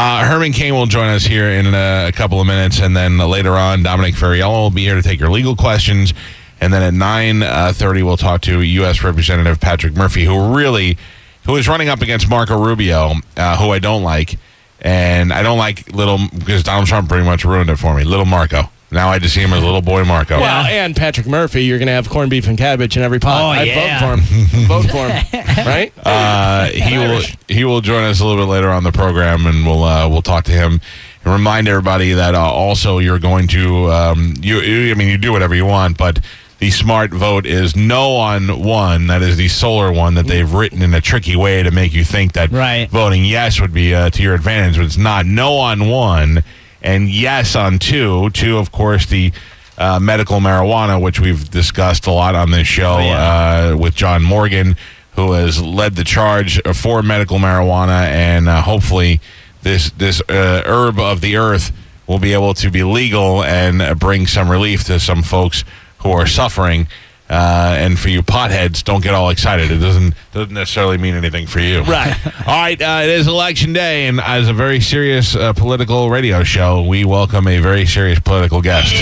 Uh, Herman Cain will join us here in a, a couple of minutes, and then later on, Dominic Ferriello will be here to take your legal questions. And then at nine uh, thirty, we'll talk to U.S. Representative Patrick Murphy, who really, who is running up against Marco Rubio, uh, who I don't like, and I don't like little because Donald Trump pretty much ruined it for me. Little Marco. Now I just see him as a little boy Marco. Well, and Patrick Murphy, you're going to have corned beef and cabbage in every pot. Oh, I yeah. vote for him. vote for him. Right? Uh, he will he will join us a little bit later on the program, and we'll uh, we'll talk to him and remind everybody that uh, also you're going to um, you, you I mean you do whatever you want, but the smart vote is no on one. That is the solar one that they've written in a tricky way to make you think that Right. voting yes would be uh, to your advantage, but it's not. No on one and yes on two. Two, of course, the uh, medical marijuana, which we've discussed a lot on this show uh, with John Morgan, who has led the charge for medical marijuana, and uh, hopefully this this uh, herb of the earth will be able to be legal and bring some relief to some folks who are suffering. Uh, and for you potheads, don't get all excited. It doesn't doesn't necessarily mean anything for you. Right. All right. Uh, it is election day, and as a very serious uh, political radio show, we welcome a very serious political guest.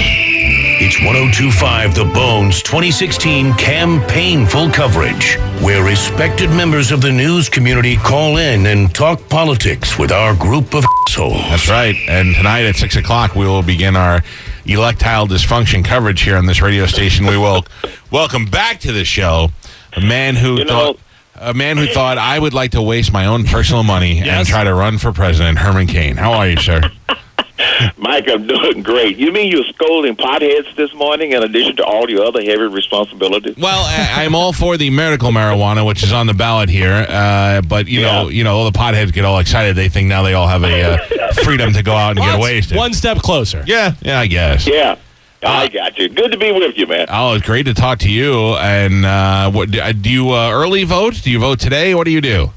It's 1025 The Bones 2016 campaign full coverage, where respected members of the news community call in and talk politics with our group of assholes. That's right. And tonight at six o'clock, we will begin our electile dysfunction coverage here on this radio station. We will welcome back to the show a man who You know- thought. A man who thought I would like to waste my own personal money and try to run for president, Herman Cain. How are you, sir? Mike, I'm doing great. You mean you're scolding potheads this morning in addition to all your other heavy responsibilities? Well, I, I'm all for the medical marijuana, which is on the ballot here. Uh, but you know, you know, all the potheads get all excited. They think now they all have a uh, freedom to go out and get One- wasted. One step closer. Yeah, yeah, I guess. Yeah, I got you. Good to be with you, man. Oh, it's great to talk to you. And uh, what do do you uh, early vote? Do you vote today? What do you do?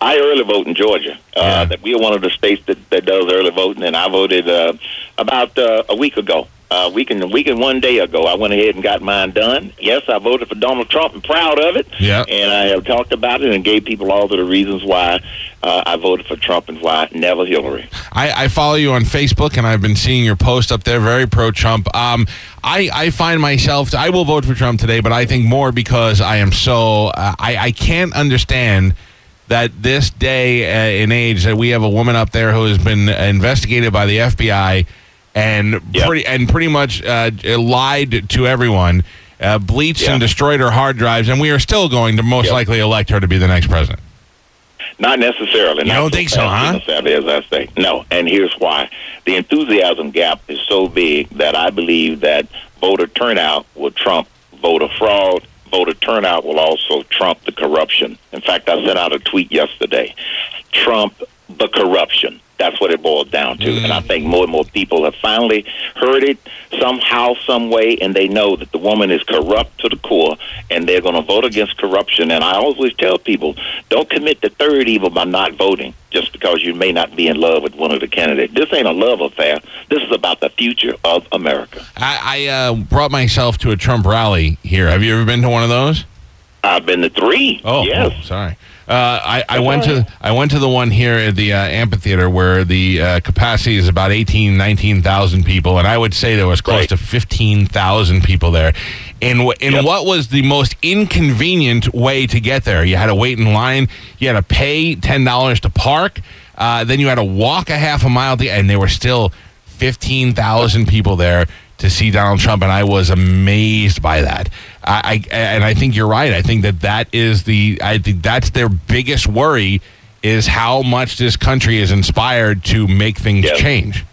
I early vote in Georgia. Yeah. Uh, that we are one of the states that, that does early voting, and I voted uh, about uh, a week ago. Uh, week and a week and one day ago, I went ahead and got mine done. Yes, I voted for Donald Trump and proud of it. Yeah. And I have talked about it and gave people all of the reasons why uh, I voted for Trump and why never Hillary. I, I follow you on Facebook, and I've been seeing your post up there, very pro Trump. Um, I, I find myself, I will vote for Trump today, but I think more because I am so, uh, I, I can't understand that this day uh, in age that we have a woman up there who has been investigated by the FBI and Yeah. pretty and pretty much uh, lied to everyone, uh, bleached Yeah. and destroyed her hard drives, and we are still going to most Yep. likely elect her to be the next president. Not necessarily. You not don't think so, huh? Sadly, as I say, no. And here's why: the enthusiasm gap is so big that I believe that voter turnout will trump voter fraud. Voter turnout will also trump the corruption. In fact, I sent out a tweet yesterday: Trump the corruption. That's what it boils down to. And I think more and more people have finally heard it somehow, some way, and they know that the woman is corrupt to the core, and they're going to vote against corruption. And I always tell people, don't commit the third evil by not voting just because you may not be in love with one of the candidates. This ain't a love affair. This is about the future of America. I, I uh, brought myself to a Trump rally here. Have you ever been to one of those? I've been to three. Oh, yes. oh, sorry. Uh, I, I went to I went to the one here at the uh, amphitheater where the uh, capacity is about 18, 19,000 people, and I would say there was close Right. to fifteen thousand people there. And w- in Yep. what was the most inconvenient way to get there? You had to wait in line. You had to pay ten dollars to park. Uh, then you had to walk a half a mile, to, and there were still fifteen thousand people there to see Donald Trump, and I was amazed by that. I, I and I think you're right. I think that that is the I think that's their biggest worry is how much this country is inspired to make things change.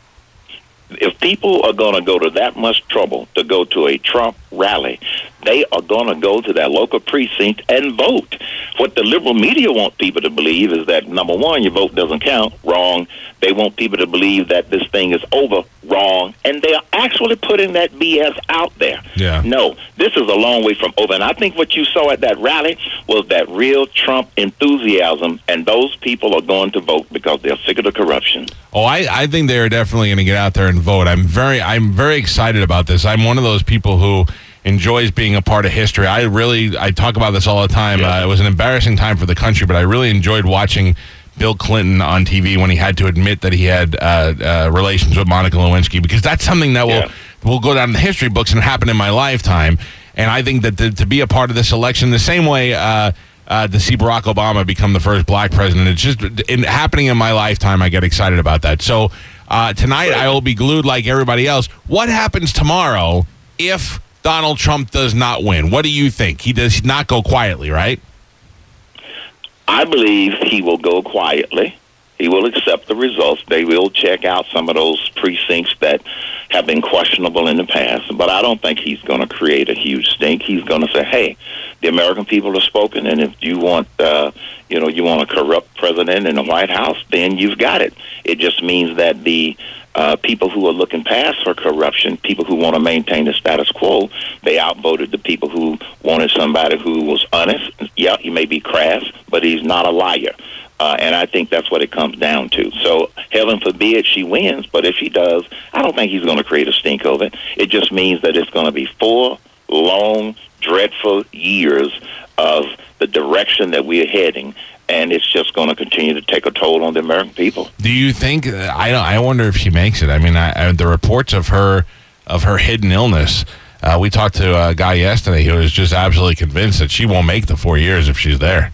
if people are going to go to that much trouble to go to a Trump rally, they are going to go to that local precinct and vote. What the liberal media want people to believe is that number one, your vote doesn't count. Wrong. They want people to believe that this thing is over. Wrong. And they are actually putting that BS out there. Yeah. No, this is a long way from over. And I think what you saw at that rally was that real Trump enthusiasm, and those people are going to vote because they're sick of the corruption. Oh, I, I think they're definitely going to get out there and vote. I'm very I'm very excited about this. I'm one of those people who enjoys being a part of history. I really I talk about this all the time. Yeah. Uh, it was an embarrassing time for the country, but I really enjoyed watching Bill Clinton on TV when he had to admit that he had uh, uh, relations with Monica Lewinsky because that's something that will Yeah. will go down in the history books and happen in my lifetime. And I think that to, to be a part of this election, the same way. Uh, uh, to see Barack Obama become the first black president. It's just in, happening in my lifetime. I get excited about that. So uh, tonight I will be glued like everybody else. What happens tomorrow if Donald Trump does not win? What do you think? He does not go quietly, right? I believe he will go quietly. He will accept the results. They will check out some of those precincts that have been questionable in the past. But I don't think he's going to create a huge stink. He's going to say, "Hey, the American people have spoken, and if you want, uh, you know, you want a corrupt president in the White House, then you've got it." It just means that the uh, people who are looking past for corruption, people who want to maintain the status quo, they outvoted the people who wanted somebody who was honest. Yeah, he may be crass, but he's not a liar. Uh, and I think that's what it comes down to. So, heaven forbid she wins, but if she does, I don't think he's going to create a stink of it. It just means that it's going to be four long, dreadful years of the direction that we're heading, and it's just going to continue to take a toll on the American people. Do you think? I don't. I wonder if she makes it. I mean, I, I, the reports of her of her hidden illness. Uh, we talked to a guy yesterday who was just absolutely convinced that she won't make the four years if she's there.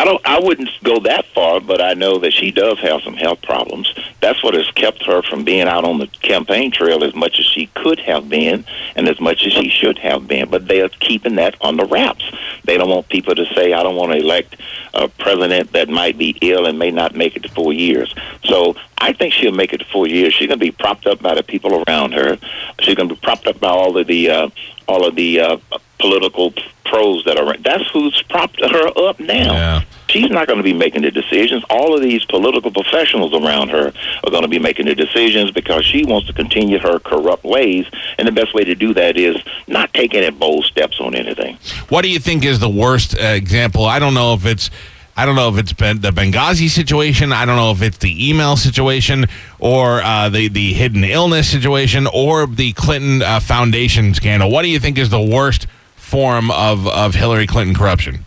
I don't. I wouldn't go that far, but I know that she does have some health problems. That's what has kept her from being out on the campaign trail as much as she could have been, and as much as she should have been. But they are keeping that on the wraps. They don't want people to say, "I don't want to elect a president that might be ill and may not make it to four years." So I think she'll make it four years. She's going to be propped up by the people around her. She's going to be propped up by all of the uh, all of the uh, political pros that are. That's who's propped her up now. Yeah. She's not going to be making the decisions. All of these political professionals around her are going to be making the decisions because she wants to continue her corrupt ways. And the best way to do that is not take any bold steps on anything. What do you think is the worst uh, example? I don't know if it's. I don't know if it's been the Benghazi situation. I don't know if it's the email situation or uh, the the hidden illness situation or the Clinton uh, Foundation scandal. What do you think is the worst form of, of Hillary Clinton corruption?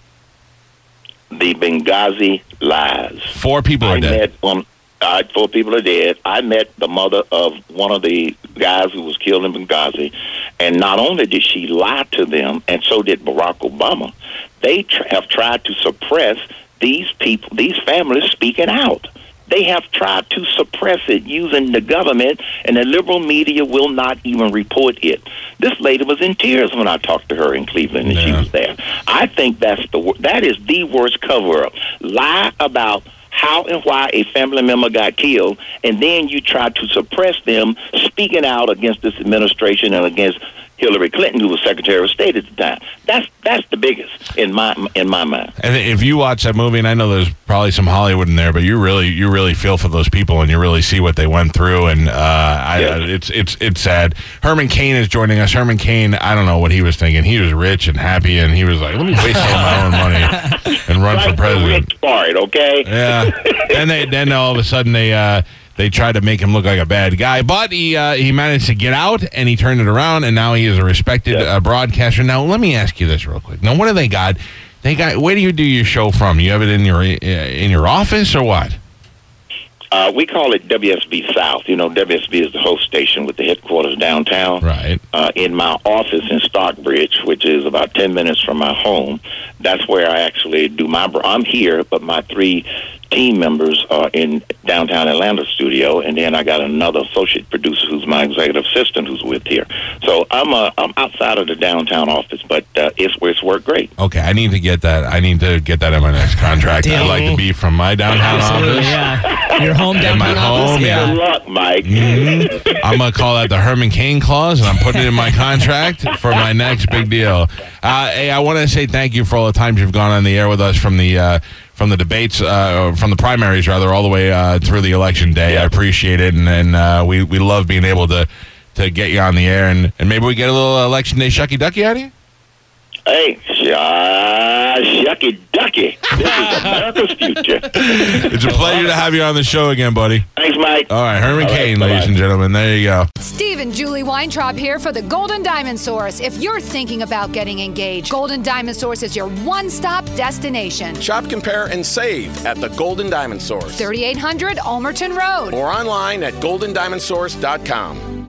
The Benghazi lies. Four people are I dead. met one. Uh, four people are dead. I met the mother of one of the guys who was killed in Benghazi, and not only did she lie to them, and so did Barack Obama. They tr- have tried to suppress these people, these families speaking out. They have tried to suppress it using the government, and the liberal media will not even report it. This lady was in tears when I talked to her in Cleveland, and she was there. I think that's the that is the worst cover up. Lie about how and why a family member got killed, and then you try to suppress them speaking out against this administration and against Hillary Clinton, who was Secretary of State at the time. That's that's the biggest in my in my mind. And if you watch that movie, and I know there's probably some Hollywood in there, but you really you really feel for those people, and you really see what they went through, and uh, I, Yeah. it's it's it's sad. Herman Cain is joining us. Herman Cain, I don't know what he was thinking. He was rich and happy, and he was like, "Let me waste all my own money and run for president." part, okay? Yeah. then they then all of a sudden they uh they tried to make him look like a bad guy, but he uh, he managed to get out and he turned it around, and now he is a respected Yeah. uh, broadcaster. Now let me ask you this real quick. Now what do they got? They got where do you do your show from? You have it in your uh, in your office or what? Uh, we call it WSB South. You know, WSB is the host station with the headquarters downtown. Right. uh, in my office in Stockbridge, which is about 10 minutes from my home. That's where I actually do my. I'm here, but my three team members are in downtown Atlanta studio, and then I got another associate producer who's my executive assistant who's with here. So I'm uh, I'm outside of the downtown office, but uh, it's it's worked great. Okay, I need to get that. I need to get that in my next contract. I'd like to be from my downtown Absolutely, office. yeah. Your home In down my home, yeah. Good luck, Mike. I'm gonna call that the Herman Cain clause, and I'm putting it in my contract for my next big deal. Uh, hey, I want to say thank you for all the times you've gone on the air with us from the uh, from the debates, uh, from the primaries rather, all the way uh, through the election day. I appreciate it, and, and uh, we we love being able to to get you on the air, and, and maybe we get a little election day shucky ducky out of you. Hey, uh, shucky ducky. This is America's future. It's a pleasure to have you on the show again, buddy. Thanks, Mike. All right, Herman All right, Cain, bye-bye. ladies and gentlemen. There you go. Steve and Julie Weintraub here for the Golden Diamond Source. If you're thinking about getting engaged, Golden Diamond Source is your one stop destination. Shop, compare, and save at the Golden Diamond Source 3800 Ulmerton Road. or online at goldendiamondsource.com.